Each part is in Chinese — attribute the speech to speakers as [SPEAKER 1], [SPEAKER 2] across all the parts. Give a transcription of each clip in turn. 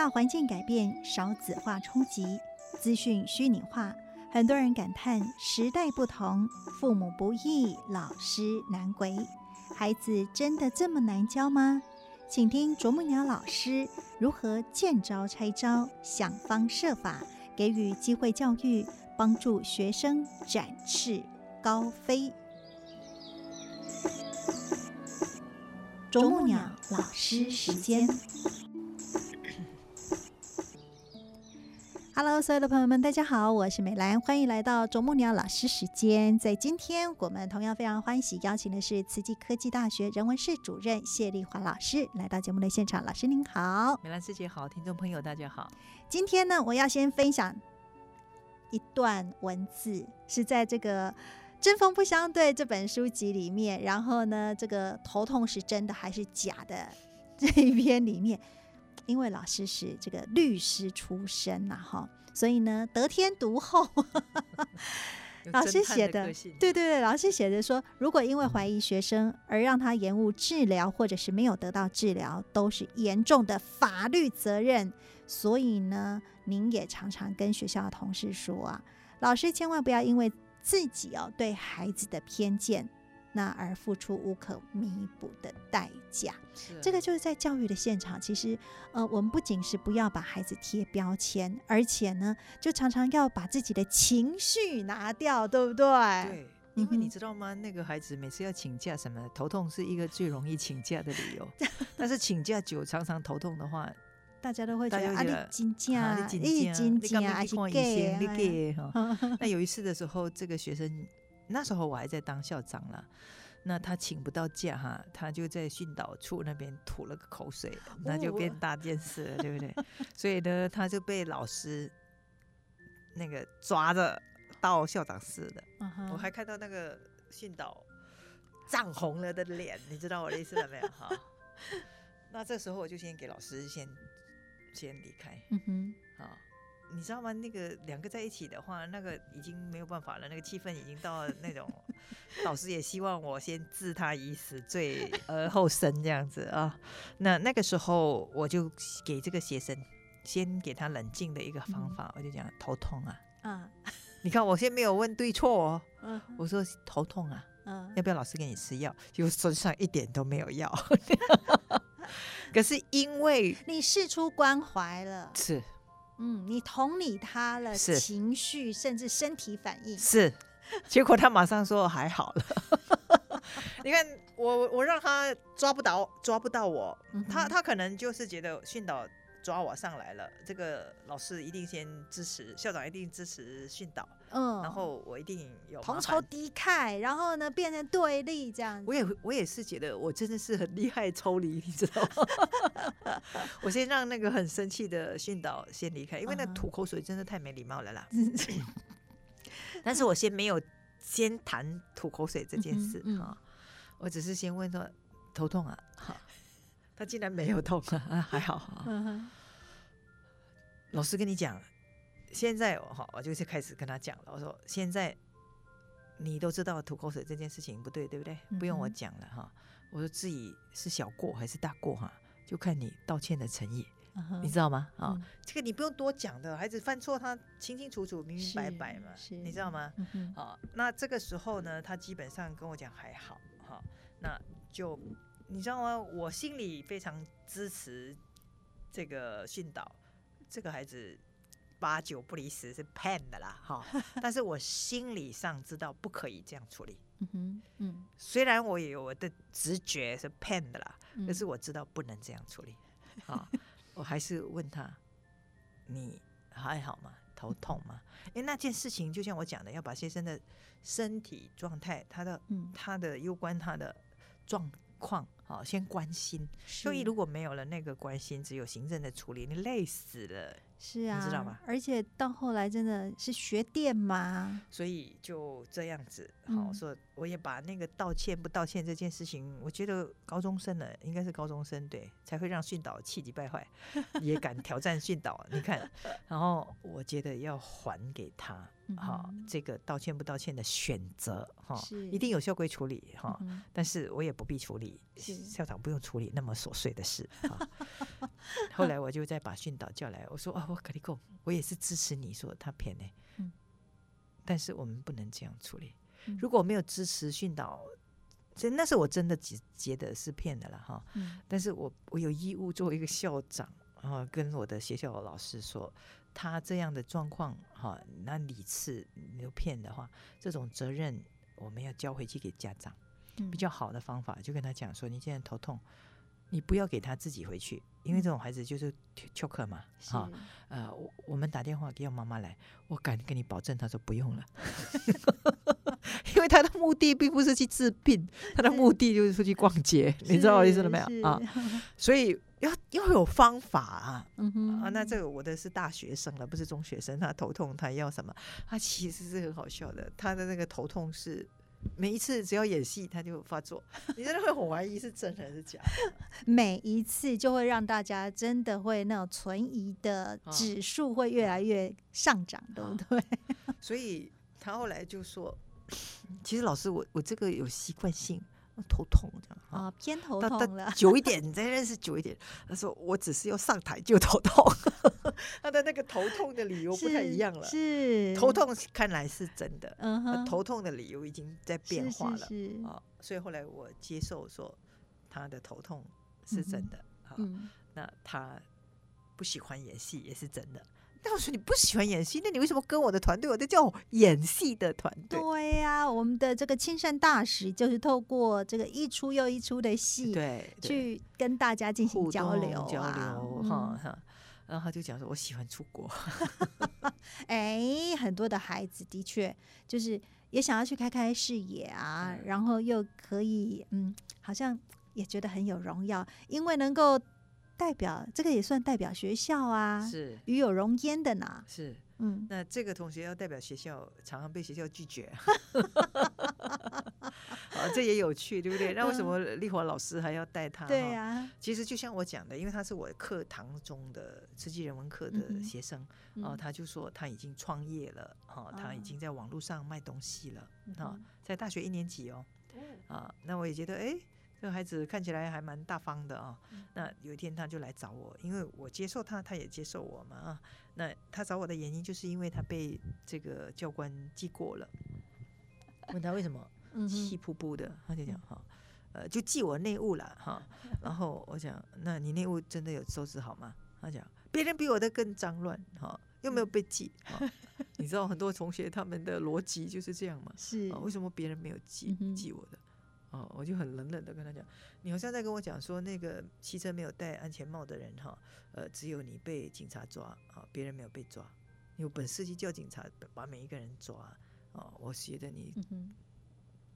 [SPEAKER 1] 大环境改变，少子化冲击，资讯虚拟化，很多人感叹时代不同，父母不易，老师难为。孩子真的这么难教吗？请听啄木鸟老师如何见招拆招，想方设法给予机会教育，帮助学生展翅高飞。啄木鸟老师时间。Hello，所有的朋友们，大家好，我是美兰，欢迎来到啄木鸟老师时间。在今天，我们同样非常欢喜邀请的是慈济科技大学人文室主任谢丽华老师来到节目的现场。老师您好，
[SPEAKER 2] 美兰师姐好，听众朋友大家好。
[SPEAKER 1] 今天呢，我要先分享一段文字，是在这个《针锋不相对》这本书籍里面，然后呢，这个头痛是真的还是假的 这一篇里面。因为老师是这个律师出身呐，哈，所以呢得天独厚。老师写的，对对对，老师写的说，如果因为怀疑学生而让他延误治疗，或者是没有得到治疗，都是严重的法律责任。所以呢，您也常常跟学校的同事说啊，老师千万不要因为自己哦对孩子的偏见。那而付出无可弥补的代价，这个就是在教育的现场。其实，呃，我们不仅是不要把孩子贴标签，而且呢，就常常要把自己的情绪拿掉，对不对？
[SPEAKER 2] 对，因为你知道吗？那个孩子每次要请假什么，头痛是一个最容易请假的理由。但是请假久，常常头痛的话，
[SPEAKER 1] 大家都会觉得啊，你请假，你请假，还是给
[SPEAKER 2] 哈。那有一次的时候，这个学生。那时候我还在当校长了，那他请不到假哈，他就在训导处那边吐了个口水，那就变大件事了，对不对？所以呢，他就被老师那个抓着到校长室的。我还看到那个训导涨红了的脸，你知道我的意思了没有？哈，那这时候我就先给老师先先离开。嗯哼，好。你知道吗？那个两个在一起的话，那个已经没有办法了，那个气氛已经到了那种，老师也希望我先置他以死罪而后生这样子啊。那那个时候我就给这个学生先给他冷静的一个方法，我就讲头痛啊，嗯，你看我先没有问对错哦，嗯，我说头痛啊，嗯，要不要老师给你吃药？结果身上一点都没有药，可是因为
[SPEAKER 1] 你事出关怀了，
[SPEAKER 2] 是。
[SPEAKER 1] 嗯，你同理他了，情绪甚至身体反应
[SPEAKER 2] 是，结果他马上说还好了。你看我我让他抓不到抓不到我，他他可能就是觉得训导。抓我上来了，这个老师一定先支持，校长一定支持训导，嗯，然后我一定有
[SPEAKER 1] 同仇敌忾，然后呢变成对立这样。
[SPEAKER 2] 我也我也是觉得我真的是很厉害抽离，你知道吗？我先让那个很生气的训导先离开，因为那吐口水真的太没礼貌了啦。但是我先没有先谈吐口水这件事哈，我只是先问说头痛啊，好。他竟然没有痛啊，还好。老师跟你讲，现在哈，我就是开始跟他讲了。我说，现在你都知道吐口水这件事情不对，对不对？不用我讲了哈。我说自己是小过还是大过哈，就看你道歉的诚意，你知道吗？啊，这个你不用多讲的，孩子犯错他清清楚楚、明明白白嘛，你知道吗？好，那这个时候呢，他基本上跟我讲还好，哈，那就。你知道吗？我心里非常支持这个训导，这个孩子八九不离十是骗的啦，哈。但是我心理上知道不可以这样处理。嗯哼，嗯。虽然我有我的直觉是骗的啦，可是我知道不能这样处理。好，我还是问他：你还好吗？头痛吗？哎，那件事情就像我讲的，要把先生的身体状态，他的他的攸关他的状况。好，先关心。所以如果没有了那个关心，只有行政的处理，你累死了。
[SPEAKER 1] 是啊，
[SPEAKER 2] 你知道吗？
[SPEAKER 1] 而且到后来真的是学电嘛，
[SPEAKER 2] 所以就这样子。好，说我也把那个道歉不道歉这件事情，我觉得高中生了，应该是高中生对，才会让训导气急败坏，也敢挑战训导。你看，然后我觉得要还给他，哈，这个道歉不道歉的选择哈，
[SPEAKER 1] 是。
[SPEAKER 2] 一定有校规处理哈，
[SPEAKER 1] 嗯
[SPEAKER 2] 但是我也不必处理，校长不用处理那么琐碎的事哈。后来我就再把训导叫来，我说啊，我跟你讲，我也是支持你说他骗呢，
[SPEAKER 1] 嗯。
[SPEAKER 2] 但是我们不能这样处理。
[SPEAKER 1] 嗯。
[SPEAKER 2] 如果没有支持训导，这那是我真的觉觉得是骗的了哈。
[SPEAKER 1] 嗯。
[SPEAKER 2] 但是我我有义务作为一个校长啊，跟我的学校的老师说，他这样的状况哈，那理次你都骗的话，这种责任我们要交回去给家长。
[SPEAKER 1] 嗯。
[SPEAKER 2] 比较好的方法，就跟他讲说，你现在头痛，你不要给他自己回去，因为这种孩子就是翘课嘛，
[SPEAKER 1] 是
[SPEAKER 2] 哈，呃，我我们打电话给我妈妈来，我敢跟你保证，他说不用了，因为他的目的并不是去治病，他的目的就是出去逛街，你知道我意思了没有啊？？所以要要有方法啊。啊，那这个我的是大学生了，不是中学生。他头痛，他要什么？他其实是很好笑的。他的那个头痛是每一次只要演戏他就发作，你真的会很怀疑是真还是假。
[SPEAKER 1] 每一次就会让大家真的会那种存疑的
[SPEAKER 2] 啊
[SPEAKER 1] 指数会越来越上涨，对不对？
[SPEAKER 2] 所以他后来就说，其实老师我我这个有习惯性头痛这样啊。
[SPEAKER 1] 啊，偏头痛了
[SPEAKER 2] 他，久一点，你再认识久一点。他说我只是要上台就头痛，他的那个头痛的理由不太一样了。
[SPEAKER 1] 是
[SPEAKER 2] 头，痛看来是真的，
[SPEAKER 1] 嗯
[SPEAKER 2] 头痛的理由已经在变化了啊，所以后来我接受说他的头痛是真的啊，
[SPEAKER 1] 嗯，
[SPEAKER 2] 那他不喜欢演戏也是真的。那我说你不喜欢演戏，那你为什么跟我的团队？我在叫演戏的团队，
[SPEAKER 1] 对呀、我们的这个亲善大使就是透过这个一出又一出的戏，
[SPEAKER 2] 对，对
[SPEAKER 1] 去跟大家进行交
[SPEAKER 2] 流交
[SPEAKER 1] 流
[SPEAKER 2] 哈哈。然后他就讲说，我喜欢出国，
[SPEAKER 1] 哎，很多的孩子的确就是也想要去开开视野啊，
[SPEAKER 2] 嗯
[SPEAKER 1] 然后又可以嗯，好像也觉得很有荣耀，因为能够代表这个也算代表学校啊，
[SPEAKER 2] 是
[SPEAKER 1] 与有荣焉的呢。
[SPEAKER 2] 是。
[SPEAKER 1] 嗯，
[SPEAKER 2] 那这个同学要代表学校，常常被学校拒绝，啊，这也有趣，对不对？那为什么丽华老师还要带他？
[SPEAKER 1] 嗯对
[SPEAKER 2] 哈
[SPEAKER 1] 呀、
[SPEAKER 2] 其实就像我讲的，因为他是我课堂中的慈济人文课的学生，
[SPEAKER 1] 嗯
[SPEAKER 2] 哦，他就说他已经创业了，哈、他已
[SPEAKER 1] 啊
[SPEAKER 2] 经在网络上卖东西了，
[SPEAKER 1] 嗯
[SPEAKER 2] 啊、在大学一年级哦，啊，那我也觉得，哎，这个孩子看起来还蛮大方的啊。
[SPEAKER 1] 嗯
[SPEAKER 2] 那有一天他就来找我，因为我接受他，他也接受我嘛啊。那他找我的原因，就是因为他被这个教官记过了，问他为什么
[SPEAKER 1] 嗯
[SPEAKER 2] 气
[SPEAKER 1] 哼，
[SPEAKER 2] 扑扑的，他就讲哈，呃，就记我内务了哈。然后我讲，那你内务真的有收拾好吗？他讲，别人比我的更脏乱哈，又没有被记。哈你知道很多同学他们的逻辑就是这样嘛？
[SPEAKER 1] 是
[SPEAKER 2] 啊，为什么别人没有记记我的？哦，我就很冷冷的跟他讲，你好像在跟我讲说，那个汽车没有戴安全帽的人哈，呃，只有你被警察抓啊，别人没有被抓，你有本事去叫警察把每一个人抓啊！我觉得你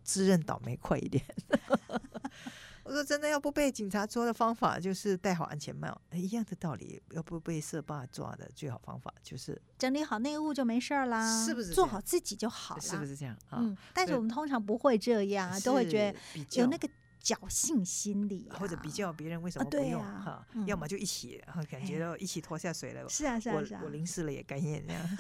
[SPEAKER 2] 自认倒霉快一点。我说真的，要不被警察抓的方法就是戴好安全帽，哎一样的道理。要不被社霸抓的最好方法就是，
[SPEAKER 1] 整理好内务就没事儿啦，
[SPEAKER 2] 是不是
[SPEAKER 1] 做好自己就好了？
[SPEAKER 2] 是不是这样啊？
[SPEAKER 1] 嗯，但是我们通常不会这样啊，都会觉得有那个侥幸心理、啊，
[SPEAKER 2] 或者比较别人为什么不用哈、
[SPEAKER 1] 嗯
[SPEAKER 2] 要么就一起，感觉
[SPEAKER 1] 哎
[SPEAKER 2] 到一起拖下水了。
[SPEAKER 1] 是啊，是
[SPEAKER 2] 我
[SPEAKER 1] 啊，是啊
[SPEAKER 2] 我，淋湿了也甘愿这样。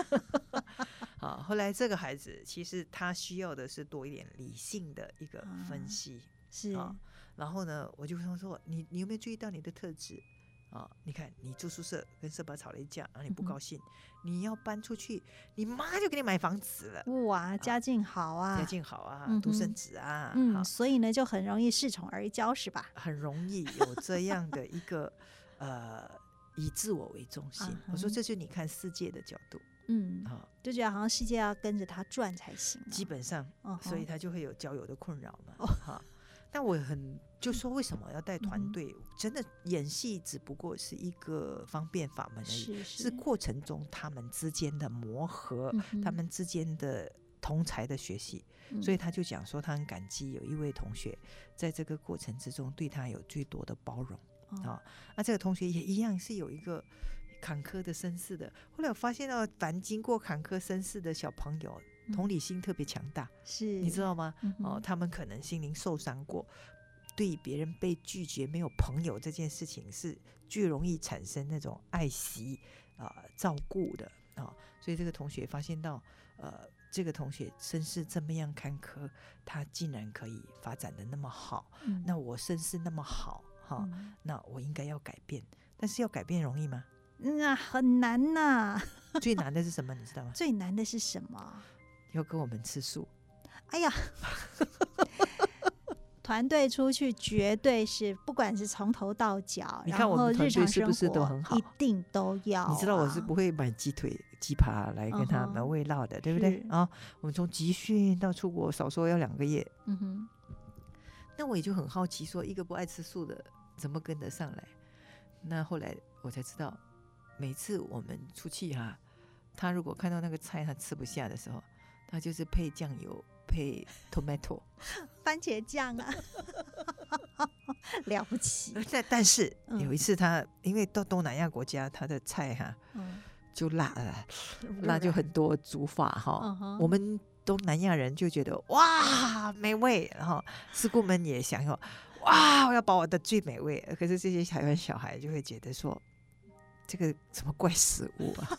[SPEAKER 2] 好，后来这个孩子其实他需要的是多一点理性的一个分
[SPEAKER 1] 啊
[SPEAKER 2] 析
[SPEAKER 1] 是
[SPEAKER 2] 啊。然后呢，我就跟他说：“你你有没有注意到你的特质啊？你看你住宿舍跟社保吵了一架，然后你不高兴，你要搬出去，你妈就给你买房子了，
[SPEAKER 1] 哇，家境好啊，
[SPEAKER 2] 家境好啊，
[SPEAKER 1] 嗯
[SPEAKER 2] 独生子啊，
[SPEAKER 1] 嗯，所以呢就很容易恃宠而骄，是吧？
[SPEAKER 2] 很容易有这样的一个呃以自我为中心。
[SPEAKER 1] 啊
[SPEAKER 2] 我说
[SPEAKER 1] 哈
[SPEAKER 2] 这就是你看世界的角度
[SPEAKER 1] 嗯，
[SPEAKER 2] 啊，
[SPEAKER 1] 就觉得好像世界要跟着他转才行啊、
[SPEAKER 2] 基本上，
[SPEAKER 1] 嗯
[SPEAKER 2] 所以他就会有交友的困扰嘛。但我很就说为什么要带团队？真的演戏只不过是一个方便法门而已，
[SPEAKER 1] 是
[SPEAKER 2] 是过程中他们之间的磨合，
[SPEAKER 1] 嗯
[SPEAKER 2] 他们之间的同才的学习。所以他就讲说，他很感激有一位同学在这个过程之中对他有最多的包容。
[SPEAKER 1] 嗯
[SPEAKER 2] 啊、那这个同学也一样是有一个坎坷的身世的。后来我发现到，凡经过坎坷身世的小朋友，同理心特别强大，
[SPEAKER 1] 是
[SPEAKER 2] 你知道吗？哦，他们可能心灵受伤过，对别人被拒绝、没有朋友这件事情，是最容易产生那种爱惜啊、照顾的啊，所以这个同学发现到，呃，这个同学身世这么样坎坷，他竟然可以发展的那么好，
[SPEAKER 1] 嗯
[SPEAKER 2] 那我身世那么好，哈，
[SPEAKER 1] 嗯
[SPEAKER 2] 那我应该要改变，但是要改变容易吗？
[SPEAKER 1] 那很难呐、
[SPEAKER 2] 最难的是什么？你知道吗？
[SPEAKER 1] 最难的是什么？
[SPEAKER 2] 要跟我们吃素。
[SPEAKER 1] 哎呀，团队出去绝对是，不管是从头到脚，
[SPEAKER 2] 你看我们团队是不是都
[SPEAKER 1] 活
[SPEAKER 2] 很好
[SPEAKER 1] 一定都要、
[SPEAKER 2] 你知道我是不
[SPEAKER 1] 会，
[SPEAKER 2] 买鸡腿、鸡扒来跟他们慰劳的，对不对
[SPEAKER 1] 是？
[SPEAKER 2] 啊，我们从集训到出国，少说要两个月。
[SPEAKER 1] 嗯哼，
[SPEAKER 2] 那我也就很好奇，说一个不爱吃素的怎么跟得上来？那后来我才知道，每次我们出去哈、他如果看到那个菜他吃不下的时候，他就是配酱油、配 tomato。
[SPEAKER 1] 番茄酱啊，了不起，
[SPEAKER 2] 但但是
[SPEAKER 1] 嗯
[SPEAKER 2] 有一次他因为到东南亚国家，他的菜哈、
[SPEAKER 1] 嗯，
[SPEAKER 2] 就辣了，辣就很多煮法哈。
[SPEAKER 1] 嗯
[SPEAKER 2] 我们东南亚人就觉得哇美味，然后师姑们也想要哇，我要把我的最美味。可是这些台湾小孩就会觉得说，这个什么怪食物啊？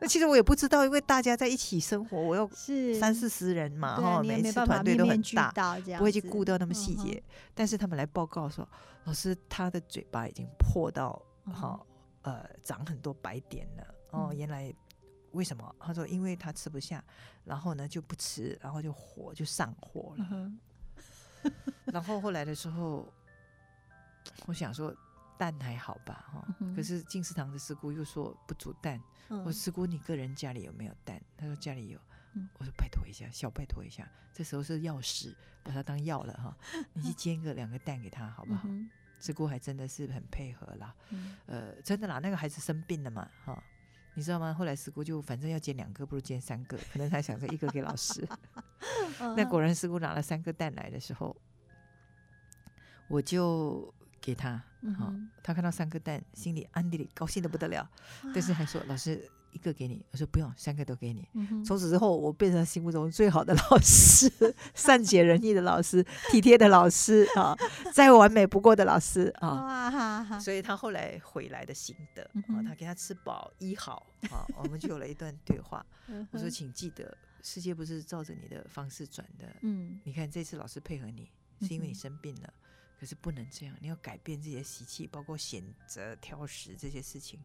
[SPEAKER 2] 那其实我也不知道，因为大家在一起生活，我要
[SPEAKER 1] 是
[SPEAKER 2] 三四十人嘛，哈，每一次团队都很大，不会去顾到那么细节。但是他们来报告说，老师他的嘴巴已经破到哈、呃长很多白点了。哦，
[SPEAKER 1] 嗯
[SPEAKER 2] 原来为什么？他说因为他吃不下，然后呢就不吃，然后就火就上火了。
[SPEAKER 1] 嗯
[SPEAKER 2] 然后后来的时候，我想说蛋还好吧，哈、
[SPEAKER 1] 嗯
[SPEAKER 2] 可是进食堂的师姑又说不煮蛋。我说
[SPEAKER 1] 嗯
[SPEAKER 2] 师姑，你个人家里有没有蛋？他说家里有。
[SPEAKER 1] 嗯
[SPEAKER 2] 我说拜托一下，小拜托一下。这时候是药师，把它当药了哈。你去煎个两个蛋给他好不好？
[SPEAKER 1] 嗯
[SPEAKER 2] 师姑还真的是很配合啦。
[SPEAKER 1] 哼
[SPEAKER 2] 呃，真的啦，那个孩子生病了嘛，哈。你知道吗？后来师姑就反正要煎两个，不如煎三个，可能他想着一个给老师。
[SPEAKER 1] 嗯
[SPEAKER 2] 那果然师姑拿了三个蛋来的时候，我就给他，哈、
[SPEAKER 1] 嗯哼。
[SPEAKER 2] 他看到三个蛋，心里安迪里高兴的不得了，但是还说老师一个给你，我说不用，三个都给你。
[SPEAKER 1] 嗯
[SPEAKER 2] 从此之后，我变成心目中最好的老师，善解人意的老师，体贴的老师啊，再完美不过的老师啊。所以他后来回来的心得啊，他给他吃饱医好啊，我们就有了一段对话。我说，
[SPEAKER 1] 嗯
[SPEAKER 2] 请记得，世界不是照着你的方式转的。
[SPEAKER 1] 嗯。
[SPEAKER 2] 你看这次老师配合你，是因为你生病了，可是不能这样，你要改变自己的习气，包括选择、挑食这些事情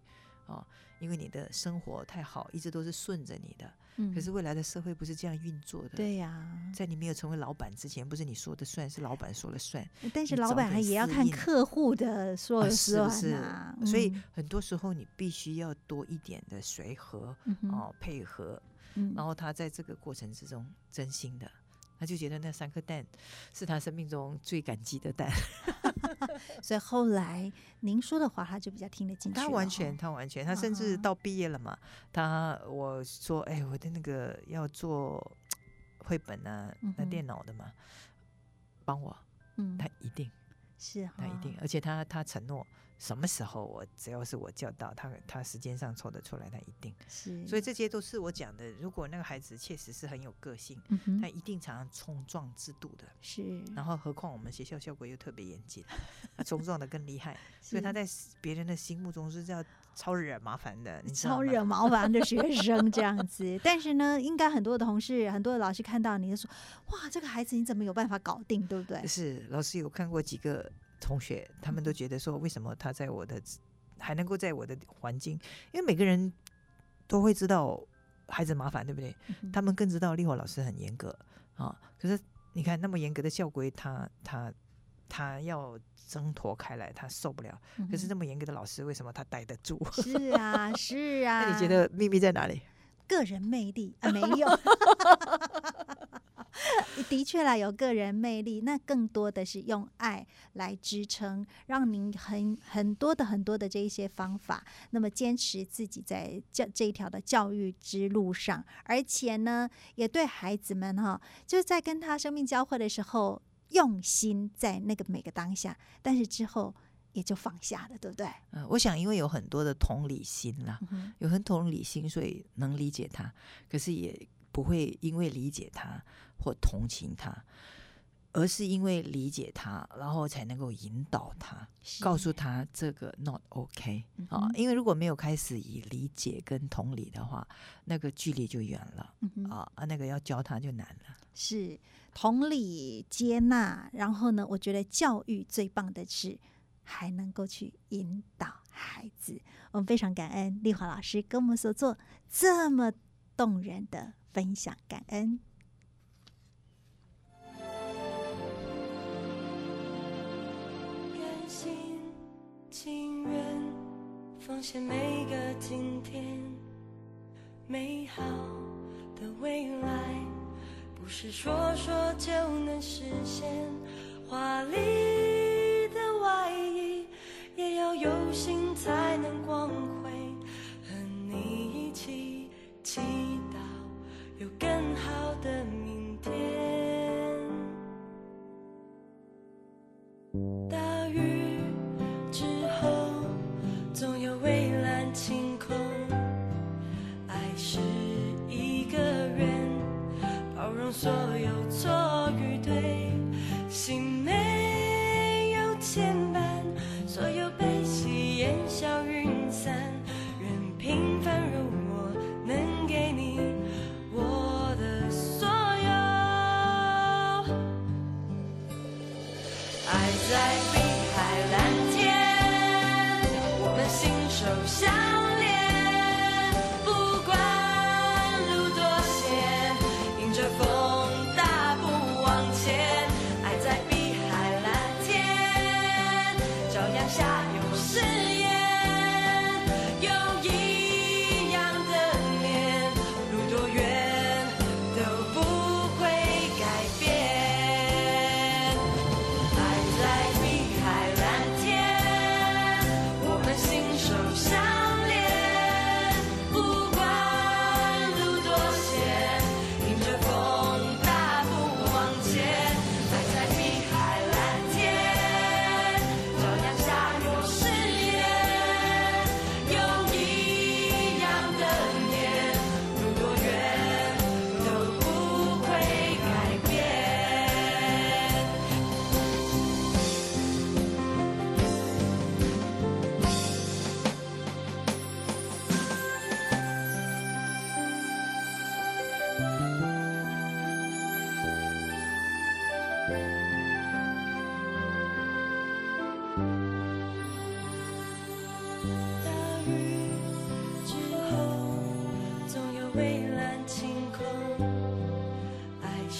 [SPEAKER 2] 哦，因为你的生活太好，一直都是顺着你的。
[SPEAKER 1] 嗯，
[SPEAKER 2] 可是未来的社会不是这样运作的。，
[SPEAKER 1] 对呀，
[SPEAKER 2] 在你没有成为老板之前，不是你说的算，是老板说了算。
[SPEAKER 1] 但是老板也要看客户的说
[SPEAKER 2] 啊
[SPEAKER 1] 了算
[SPEAKER 2] 是不是
[SPEAKER 1] 啊，
[SPEAKER 2] 所以
[SPEAKER 1] 嗯
[SPEAKER 2] 很多时候你必须要多一点的随和
[SPEAKER 1] 嗯
[SPEAKER 2] 哦，配合，
[SPEAKER 1] 嗯
[SPEAKER 2] 然后他在这个过程之中真心的，他就觉得那三颗蛋是他生命中最感激的蛋。
[SPEAKER 1] 所以后来您说的话，他就比较听得进去
[SPEAKER 2] 他。完全，他完全，他甚至到毕业了嘛，他我说，哎，我的那个要做绘本啊，那电脑的嘛，帮我，
[SPEAKER 1] 嗯
[SPEAKER 2] 他一定。
[SPEAKER 1] 是哈，
[SPEAKER 2] 他一定，而且他他承诺什么时候我只要是我叫到他，他时间上抽得出来，他一定。
[SPEAKER 1] 是，
[SPEAKER 2] 所以这些都是我讲的。如果那个孩子确实是很有个性，
[SPEAKER 1] 嗯
[SPEAKER 2] 他一定常常冲撞制度的。
[SPEAKER 1] 是，
[SPEAKER 2] 然后何况我们学校效果又特别严谨，他冲撞的更厉害，所以他在别人的心目中是叫超惹麻烦的，你知道吗？
[SPEAKER 1] 超 惹麻烦的学生这样子。但是呢，应该很多的同事、很多的老师看到你就说：“哇，这个孩子你怎么有办法搞定，对不对
[SPEAKER 2] 是老师有看过几个同学，他们都
[SPEAKER 1] 嗯
[SPEAKER 2] 觉得说，为什么他在我的还能够在我的环境？因为每个人都会知道孩子麻烦，对不对？？”
[SPEAKER 1] 嗯
[SPEAKER 2] 他们更知道立华老师很严格啊。可是你看那么严格的校规，他他他要挣脱开来，他受不了。可是
[SPEAKER 1] 嗯
[SPEAKER 2] 这么严格的老师，为什么他待得住？
[SPEAKER 1] 是啊，是啊。
[SPEAKER 2] 那你觉得秘密在哪里？
[SPEAKER 1] 个人魅力啊？没有。的确啦，有个人魅力，那更多的是用爱来支撑，让您很很多的很多的这一些方法，那么坚持自己在教这一条的教育之路上，而且呢，也对孩子们哈，就是在跟他生命交汇的时候，用心在那个每个当下，但是之后也就放下了，对不对？
[SPEAKER 2] 嗯、我想因为有很多的同理心啦，
[SPEAKER 1] 嗯
[SPEAKER 2] 有很同理心，所以能理解他，可是也不会因为理解他或同情他，而是因为理解他，然后才能够引导他，告诉他这个 not OK 啊。因为如果没有开始以理解跟同理的话，那个距离就远了啊啊，那个要教他就难了。
[SPEAKER 3] 是同理接纳，然后呢，我觉得教育最棒的是还能够去引导孩子。我们非常感恩丽华老师跟我们所做这么动人的分享，感恩心。情愿奉献每个今天，美好的未来不是说说就能实现。华丽大雨之后总有蔚蓝晴空。爱是一个人包容所有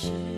[SPEAKER 3] 愿